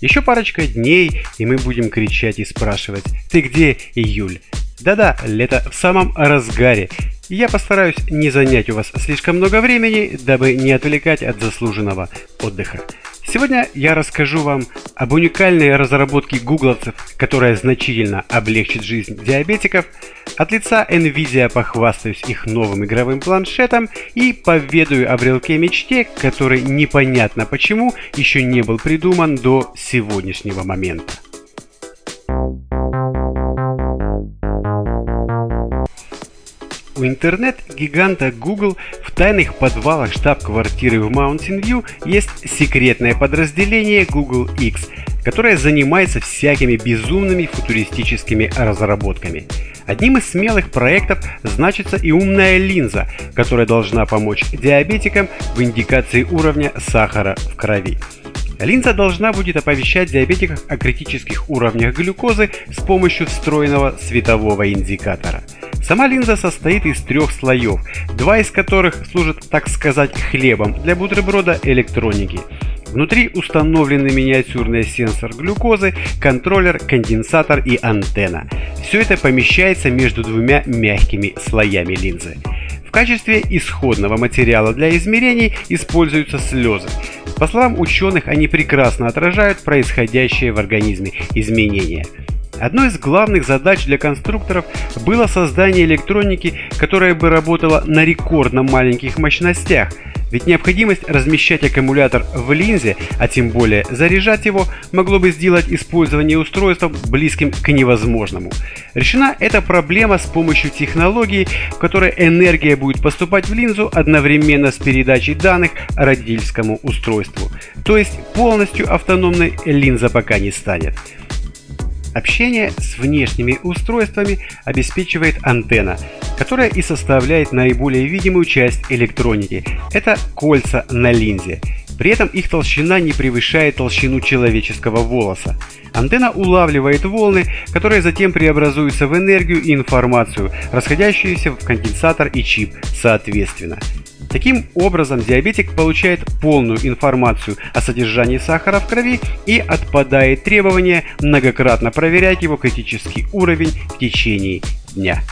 Еще парочка дней, и мы будем кричать и спрашивать «Ты где, июль?» Да-да, лето в самом разгаре. Я постараюсь не занять у вас слишком много времени, дабы не отвлекать от заслуженного отдыха. Сегодня я расскажу вам об уникальной разработке гугловцев, которая значительно облегчит жизнь диабетиков, от лица Nvidia похвастаюсь их новым игровым планшетом и поведаю о брелке-мечте, который непонятно почему еще не был придуман до сегодняшнего момента. У интернет-гиганта Google тайных подвалах штаб-квартиры в View есть секретное подразделение Google X, которое занимается всякими безумными футуристическими разработками. Одним из смелых проектов значится и умная линза, которая должна помочь диабетикам в индикации уровня сахара в крови. Линза должна будет оповещать диабетиков о критических уровнях глюкозы с помощью встроенного светового индикатора – Сама линза состоит из трех слоев, два из которых служат, так сказать, хлебом для бутерброда электроники. Внутри установлены миниатюрный сенсор глюкозы, контроллер, конденсатор и антенна. Все это помещается между двумя мягкими слоями линзы. Качестве исходного материала для измерений используются слезы. По словам ученых, они прекрасно отражают происходящее в организме изменения. Одной из главных задач для конструкторов было создание электроники, которая бы работала на рекордно маленьких мощностях, ведь необходимость размещать аккумулятор в линзе, а тем более заряжать его, могло бы сделать использование устройства близким к невозможному. Решена эта проблема с помощью технологии, в которой энергия будет поступать в линзу одновременно с передачей данных родительскому устройству. То есть полностью автономной линза пока не станет. Общение с внешними устройствами обеспечивает антенна, которая и составляет наиболее видимую часть электроники. Это кольца на линзе. При этом их толщина не превышает толщину человеческого волоса. Антенна улавливает волны, которые затем преобразуются в энергию и информацию, расходящиеся в конденсатор и чип соответственно. Таким образом, диабетик получает полную информацию о содержании сахара в крови и отпадает требование многократно проверять его критический уровень в течение дня.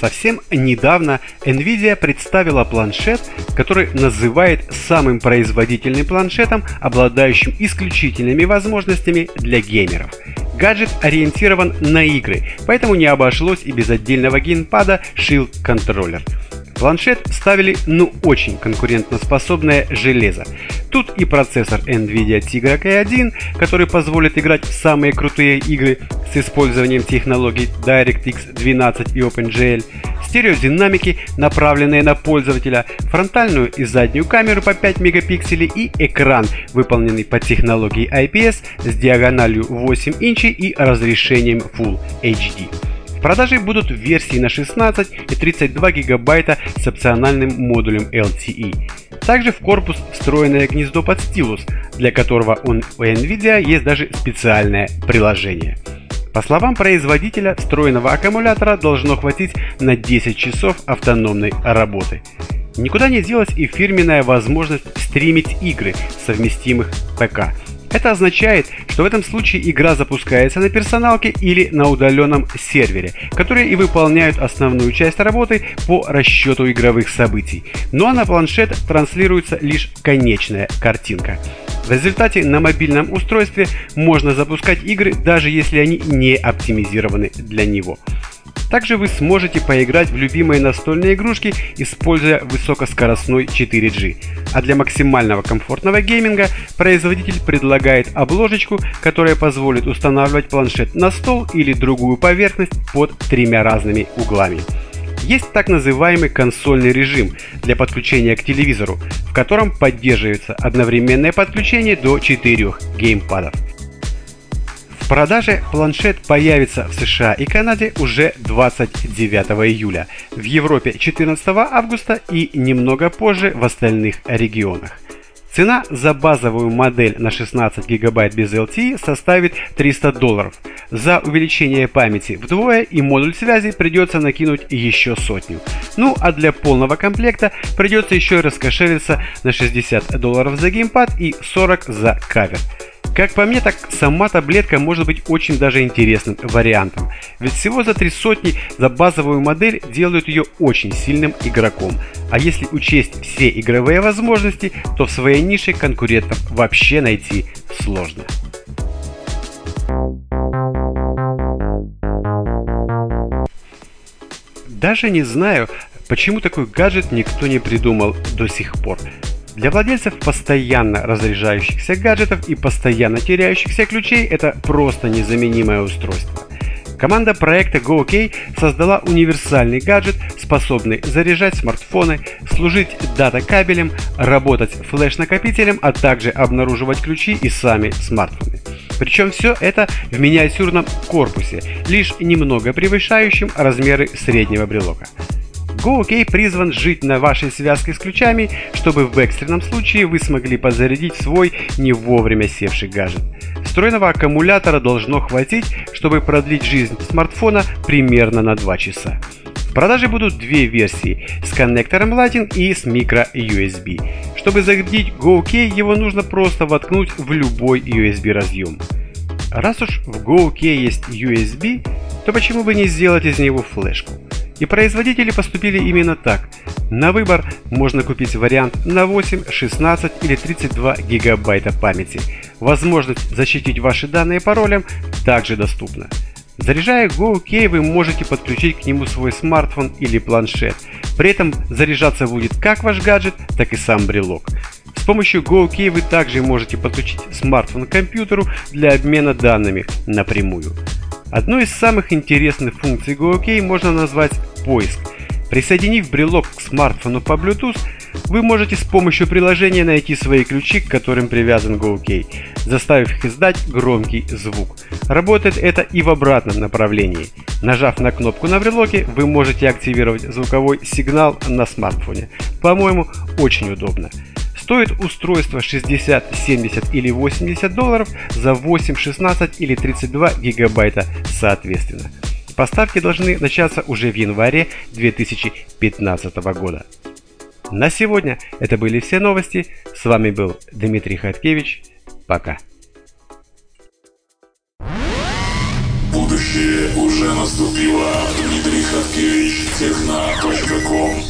Совсем недавно Nvidia представила планшет, который называет самым производительным планшетом, обладающим исключительными возможностями для геймеров. Гаджет ориентирован на игры, поэтому не обошлось и без отдельного геймпада Shield Controller. Планшет ставили ну очень конкурентоспособное железо. Тут и процессор NVIDIA Tegra K1, который позволит играть в самые крутые игры с использованием технологий DirectX 12 и OpenGL, стереодинамики, направленные на пользователя, фронтальную и заднюю камеру по 5 мегапикселей и экран, выполненный по технологии IPS с диагональю 8 инчей и разрешением Full HD. В продаже будут версии на 16 и 32 гигабайта с опциональным модулем LTE. Также в корпус встроенное гнездо под стилус, для которого у NVIDIA есть даже специальное приложение. По словам производителя, встроенного аккумулятора должно хватить на 10 часов автономной работы. Никуда не делась и фирменная возможность стримить игры, совместимых ПК. Это означает, что в этом случае игра запускается на персоналке или на удаленном сервере, которые и выполняют основную часть работы по расчету игровых событий. Ну а на планшет транслируется лишь конечная картинка. В результате на мобильном устройстве можно запускать игры, даже если они не оптимизированы для него. Также вы сможете поиграть в любимые настольные игрушки, используя высокоскоростной 4G. А для максимального комфортного гейминга производитель предлагает обложечку, которая позволит устанавливать планшет на стол или другую поверхность под тремя разными углами. Есть так называемый консольный режим для подключения к телевизору, в котором поддерживается одновременное подключение до 4 геймпадов. В продаже планшет появится в США и Канаде уже 29 июля, в Европе 14 августа и немного позже в остальных регионах. Цена за базовую модель на 16 гигабайт без LTE составит 300 долларов. За увеличение памяти вдвое и модуль связи придется накинуть еще сотню. Ну а для полного комплекта придется еще раскошелиться на 60 долларов за геймпад и 40 за кавер. Как по мне, так сама таблетка может быть очень даже интересным вариантом. Ведь всего за три сотни за базовую модель делают ее очень сильным игроком. А если учесть все игровые возможности, то в своей нише конкурентов вообще найти сложно. Даже не знаю, почему такой гаджет никто не придумал до сих пор. Для владельцев постоянно разряжающихся гаджетов и постоянно теряющихся ключей это просто незаменимое устройство. Команда проекта GoOK создала универсальный гаджет, способный заряжать смартфоны, служить дата-кабелем, работать флеш-накопителем, а также обнаруживать ключи и сами смартфоны. Причем все это в миниатюрном корпусе, лишь немного превышающим размеры среднего брелока. GoOK призван жить на вашей связке с ключами, чтобы в экстренном случае вы смогли подзарядить свой не вовремя севший гаджет. Встроенного аккумулятора должно хватить, чтобы продлить жизнь смартфона примерно на 2 часа. В продаже будут две версии с коннектором Lightning и с micro-USB. Чтобы зарядить GoOK, его нужно просто воткнуть в любой USB разъем. Раз уж в GoOK есть USB, то почему бы не сделать из него флешку? И производители поступили именно так. На выбор можно купить вариант на 8, 16 или 32 гигабайта памяти. Возможность защитить ваши данные паролем также доступна. Заряжая GoOK, вы можете подключить к нему свой смартфон или планшет. При этом заряжаться будет как ваш гаджет, так и сам брелок. С помощью GoOK вы также можете подключить смартфон к компьютеру для обмена данными напрямую. Одной из самых интересных функций GoOK можно назвать поиск. Присоединив брелок к смартфону по Bluetooth, вы можете с помощью приложения найти свои ключи, к которым привязан GoOK, заставив их издать громкий звук. Работает это и в обратном направлении. Нажав на кнопку на брелоке, вы можете активировать звуковой сигнал на смартфоне. По-моему, очень удобно. Стоит устройство 60, 70 или 80 долларов за 8, 16 или 32 гигабайта соответственно. Поставки должны начаться уже в январе 2015 года. На сегодня это были все новости. С вами был Дмитрий Хаткевич. Пока. Будущее уже наступило. Дмитрий Хаткевич, техно.ком